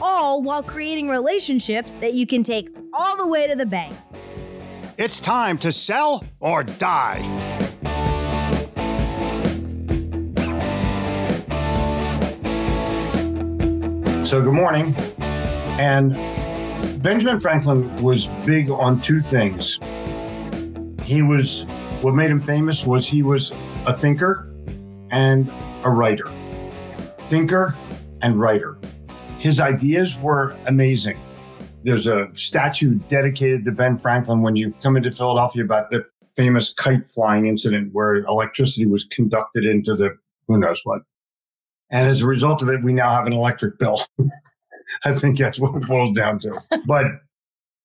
all while creating relationships that you can take all the way to the bank. It's time to sell or die. So, good morning. And Benjamin Franklin was big on two things. He was, what made him famous was he was a thinker and a writer. Thinker and writer. His ideas were amazing. There's a statue dedicated to Ben Franklin when you come into Philadelphia about the famous kite flying incident where electricity was conducted into the who knows what. And as a result of it, we now have an electric bill. I think that's what it boils down to. But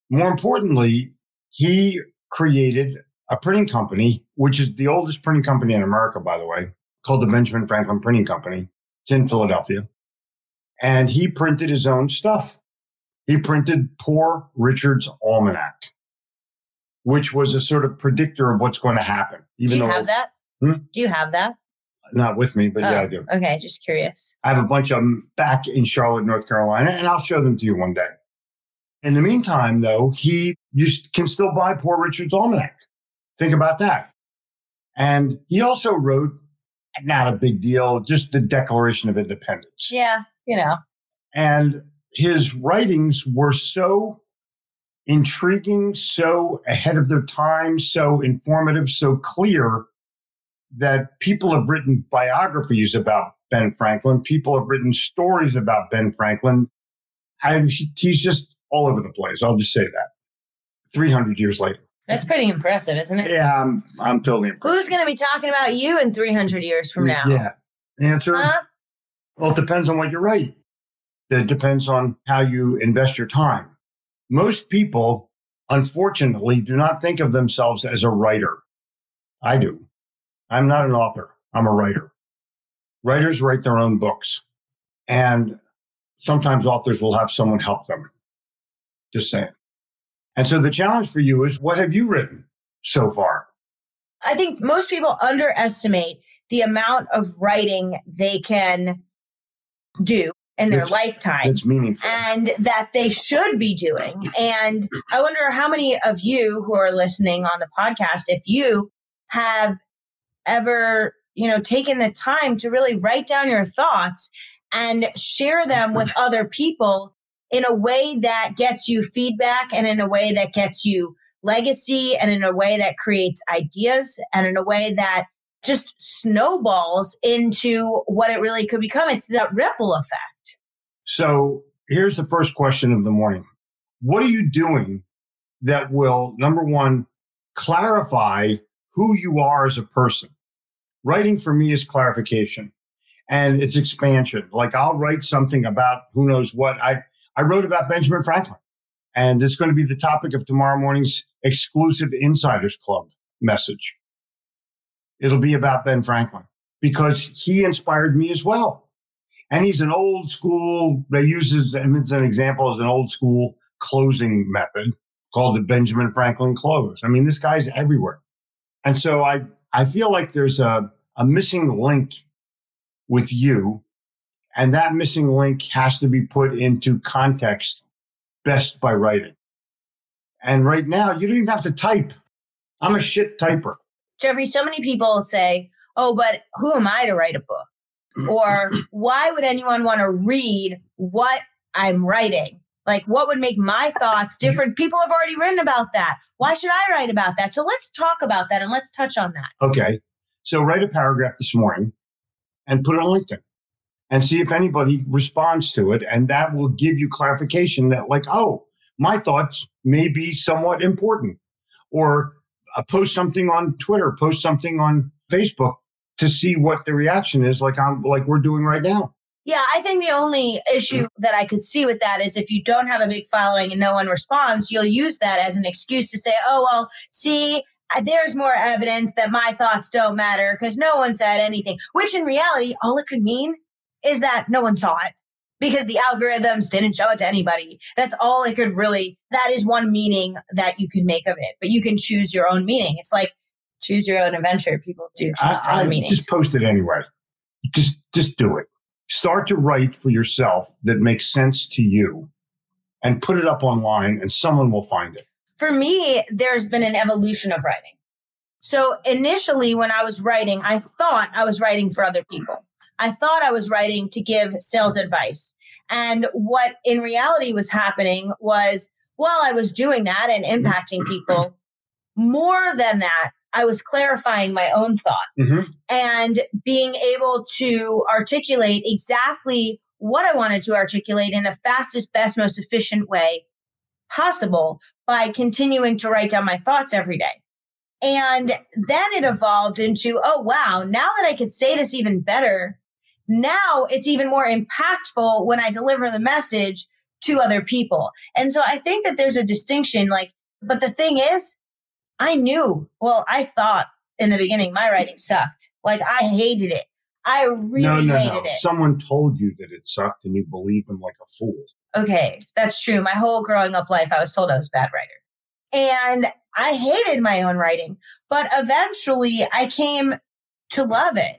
more importantly, he created a printing company, which is the oldest printing company in America, by the way, called the Benjamin Franklin Printing Company. It's in Philadelphia. And he printed his own stuff. He printed Poor Richard's Almanac, which was a sort of predictor of what's going to happen. Even Do you have that? Hmm? Do you have that? Not with me, but oh, yeah, I do. Okay, just curious. I have a bunch of them back in Charlotte, North Carolina, and I'll show them to you one day. In the meantime, though, he you can still buy Poor Richard's Almanac. Think about that. And he also wrote, not a big deal, just the Declaration of Independence. Yeah, you know. And his writings were so intriguing, so ahead of their time, so informative, so clear that people have written biographies about Ben Franklin. People have written stories about Ben Franklin. I, he's just all over the place. I'll just say that. 300 years later. That's pretty impressive, isn't it? Yeah, I'm, I'm totally impressed. Who's going to be talking about you in 300 years from now? Yeah. Answer? Huh? Well, it depends on what you write. It depends on how you invest your time. Most people, unfortunately, do not think of themselves as a writer. I do. I'm not an author. I'm a writer. Writers write their own books. And sometimes authors will have someone help them. Just saying. And so the challenge for you is what have you written so far? I think most people underestimate the amount of writing they can do in their It's- lifetime It's meaningful. and that they should be doing. And I wonder how many of you who are listening on the podcast, if you have ever, you know, taken the time to really write down your thoughts and share them with other people in a way that gets you feedback and in a way that gets you legacy and in a way that creates ideas and in a way that just snowballs into what it really could become. It's that ripple effect. So here's the first question of the morning. What are you doing that will, number one, clarify who you are as a person? Writing for me is clarification and it's expansion. Like I'll write something about who knows what. I, I wrote about Benjamin Franklin and it's going to be the topic of tomorrow morning's exclusive Insiders Club message. It'll be about Ben Franklin because he inspired me as well. And he's an old school, they use him as an example as an old school closing method called the Benjamin Franklin close. I mean, this guy's everywhere. And so I, I feel like there's a, a missing link with you. And that missing link has to be put into context best by writing. And right now, you don't even have to type. I'm a shit typer. Jeffrey, so many people say, oh, but who am I to write a book? Mm-hmm. Or why would anyone want to read what I'm writing? Like, what would make my thoughts different? People have already written about that. Why should I write about that? So let's talk about that and let's touch on that. Okay. So write a paragraph this morning and put it on LinkedIn and see if anybody responds to it. And that will give you clarification that, like, oh, my thoughts may be somewhat important. Or Uh, post something on Twitter, post something on Facebook to see what the reaction is, like I'm like we're doing right now. Yeah, I think the only issue mm. that I could see with that is if you don't have a big following and no one responds, you'll use that as an excuse to say, oh, well, see, there's more evidence that my thoughts don't matter because no one said anything, which in reality, all it could mean is that no one saw it because the algorithms didn't show it to anybody. That's all it could really, that is one meaning that you could make of it, but you can choose your own meaning. It's like choose your own adventure. People do choose I, their own meaning. Just post it anyway. Just, just do it. Start to write for yourself that makes sense to you and put it up online and someone will find it. For me, there's been an evolution of writing. So initially, when I was writing, I thought I was writing for other people. I thought I was writing to give sales advice. And what in reality was happening was while I was doing that and impacting people, more than that, I was clarifying my own thought mm-hmm. and being able to articulate exactly what I wanted to articulate in the fastest, best, most efficient way possible by continuing to write down my thoughts every day. And then it evolved into, oh, wow, now that I could say this even better, now it's even more impactful when I deliver the message to other people. And so I think that there's a distinction like, but the thing is, I knew, well, I thought in the beginning my writing sucked. Like I hated it. I really no, no, hated no. it. Someone told you that it sucked and you believed them like a fool. Okay, that's true. My whole growing up life, I was told I was a bad writer. And I hated my own writing, but eventually I came to love it.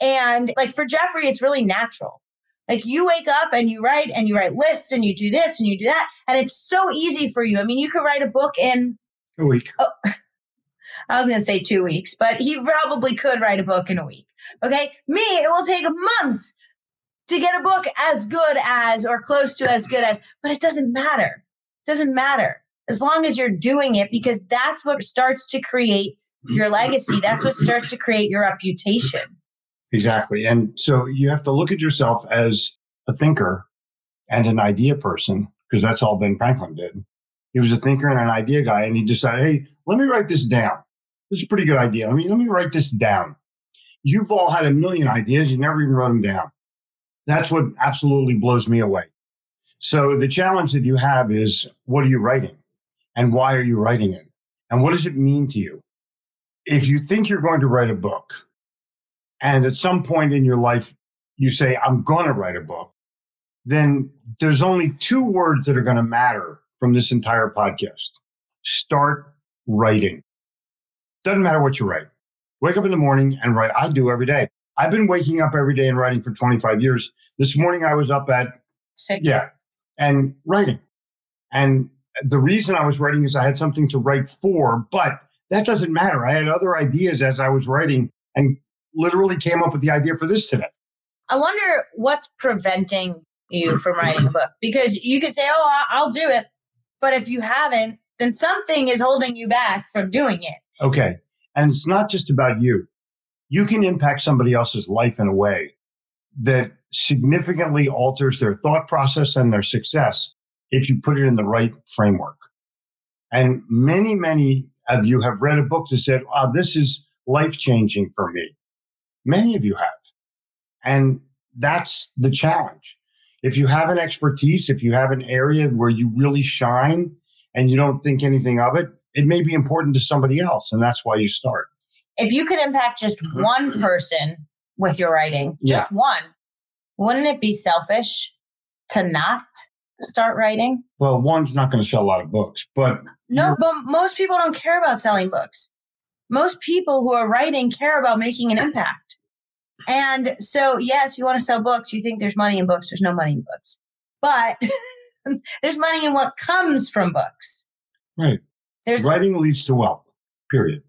And like for Jeffrey, it's really natural. Like you wake up and you write and you write lists and you do this and you do that. And it's so easy for you. I mean, you could write a book in a week. Oh, I was going to say two weeks, but he probably could write a book in a week. Okay. Me, it will take months to get a book as good as or close to as good as, but it doesn't matter. It doesn't matter as long as you're doing it because that's what starts to create your legacy. That's what starts to create your reputation. Exactly. And so you have to look at yourself as a thinker and an idea person, because that's all Ben Franklin did. He was a thinker and an idea guy, and he decided, hey, let me write this down. This is a pretty good idea. Let me let me write this down. You've all had a million ideas, you never even wrote them down. That's what absolutely blows me away. So the challenge that you have is what are you writing? And why are you writing it? And what does it mean to you? If you think you're going to write a book, and at some point in your life, you say, I'm going to write a book, then there's only two words that are going to matter from this entire podcast. Start writing. Doesn't matter what you write. Wake up in the morning and write. I do every day. I've been waking up every day and writing for 25 years. This morning I was up at six. Yeah. And writing. And the reason I was writing is I had something to write for, but that doesn't matter. I had other ideas as I was writing and literally came up with the idea for this today. I wonder what's preventing you from writing a book because you could say, "Oh, I'll do it," but if you haven't, then something is holding you back from doing it. Okay, and it's not just about you. You can impact somebody else's life in a way that significantly alters their thought process and their success if you put it in the right framework. And many, many of you have read a book that said, "Oh, this is life changing for me." Many of you have. And that's the challenge. If you have an expertise, if you have an area where you really shine and you don't think anything of it, it may be important to somebody else. And that's why you start. If you could impact just mm-hmm. one person with your writing, just yeah. one, wouldn't it be selfish to not start writing? Well, one's not going to sell a lot of books, but no, but most people don't care about selling books. most people who are writing care about making an impact. And so, yes, you want to sell books. You think there's money in books. There's no money in books, but there's money in what comes from books. Right. There's Writing leads to wealth, period.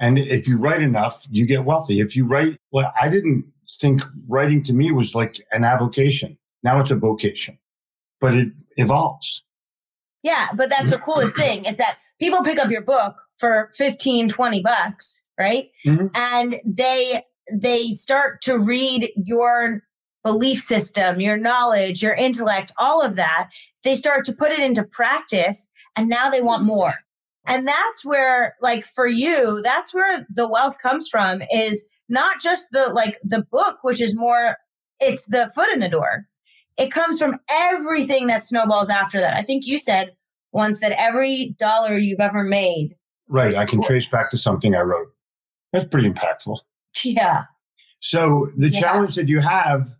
And if you write enough, you get wealthy. If you write, well, I didn't think writing to me was like an avocation. Now it's a vocation, but it evolves. Yeah, but that's the coolest thing is that people pick up your book for 15, 20 bucks, right? Mhm. And they they start to read your belief system, your knowledge, your intellect, all of that. They start to put it into practice and now they want mm-hmm. more. And that's where like for you, that's where the wealth comes from is not just the like the book which is more it's the foot in the door it comes from everything that snowballs after that. I think you said once that every dollar you've ever made. Right. I can trace back to something I wrote. That's pretty impactful. Yeah. So the Yeah. challenge that you have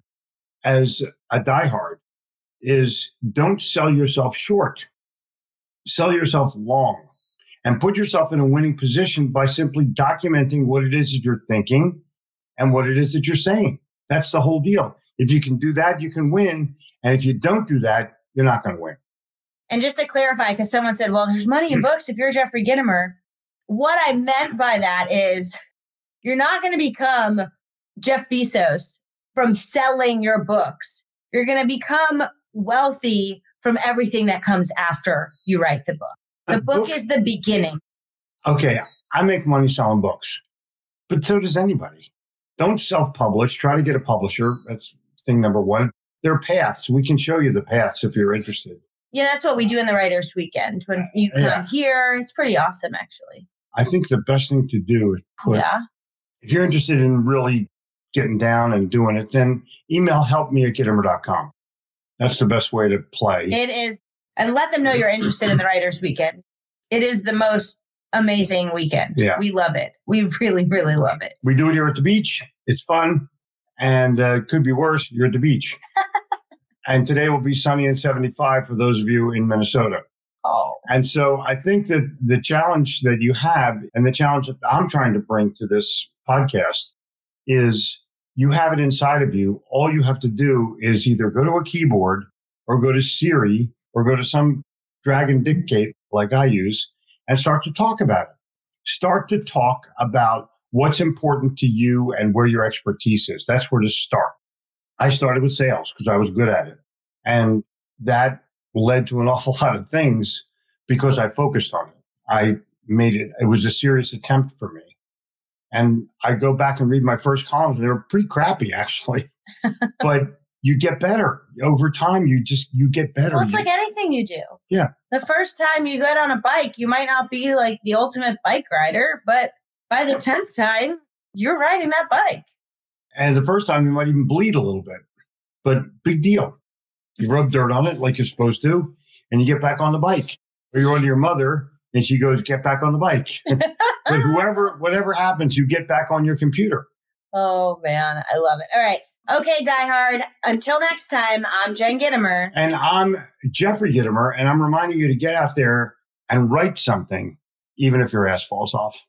as a diehard is don't sell yourself short. Sell yourself long and put yourself in a winning position by simply documenting what it is that you're thinking and what it is that you're saying. That's the whole deal. If you can do that, you can win. And if you don't do that, you're not going to win. And just to clarify, because someone said, well, there's money in hmm. books if you're Jeffrey Gitomer. What I meant by that is you're not going to become Jeff Bezos from selling your books. You're going to become wealthy from everything that comes after you write the book. The book book- is the beginning. Okay, I make money selling books, but so does anybody. Don't self publish. Try to get a publisher. That's thing number one. There are paths. We can show you the paths if you're interested. Yeah, that's what we do in the writers' weekend. When you come Yeah. here, it's pretty awesome, actually. I think the best thing to do is put, yeah, if you're interested in really getting down and doing it, then email help me at gitomer.com. That's the best way to play. it is, and let them know you're interested in the writers' weekend. It is the most amazing weekend. Yeah. we love it. We really, really love it. we do it here at the beach. It's fun and uh, it could be worse. You're at the beach. and today will be sunny and 75 for those of you in Minnesota. Oh, And so I think that the challenge that you have and the challenge that I'm trying to bring to this podcast is you have it inside of you. All you have to do is either go to a keyboard or go to Siri or go to some Dragon Dictate like I use and start to talk about it. Start to talk about what's important to you and where your expertise is. That's where to start. I started with sales because I was good at it. And that led to an awful lot of things because I focused on it. I made it, it was a serious attempt for me. And I go back and read my first columns, and they were pretty crappy, actually. but you get better over time. You just, you get better. well, it's like anything you do. Yeah. The first time you get on a bike, you might not be like the ultimate bike rider, but by the tenth time, you're riding that bike. and the first time you might even bleed a little bit, but big deal. You rub dirt on it like you're supposed to, and you get back on the bike. Or you're on to your mother, and she goes, "Get back on the bike." but ah. whoever, whatever happens, you get back on your computer. Oh man, I love it. All right. Okay, Die Hard. Until next time, I'm Jen Gitomer. And I'm Jeffrey Gitomer, and I'm reminding you to get out there and write something, even if your ass falls off.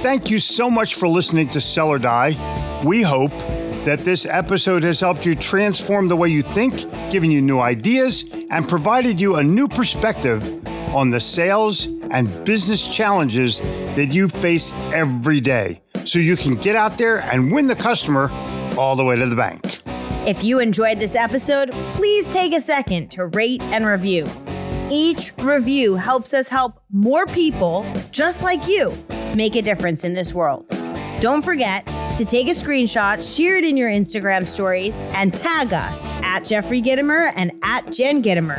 Thank you so much for listening to Sell or Die. We hope that this episode has helped you transform the way you think, given you new ideas, and provided you a new perspective on the sales and business challenges that you face every day so you can get out there and win the customer all the way to the bank. If you enjoyed this episode, please take a second to rate and review. Each review helps us help more people just like you make a difference in this world. Don't forget to take a screenshot, share it in your Instagram stories, and tag us at Jeffrey Gitomer and at Jen Gitomer.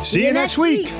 See you next week.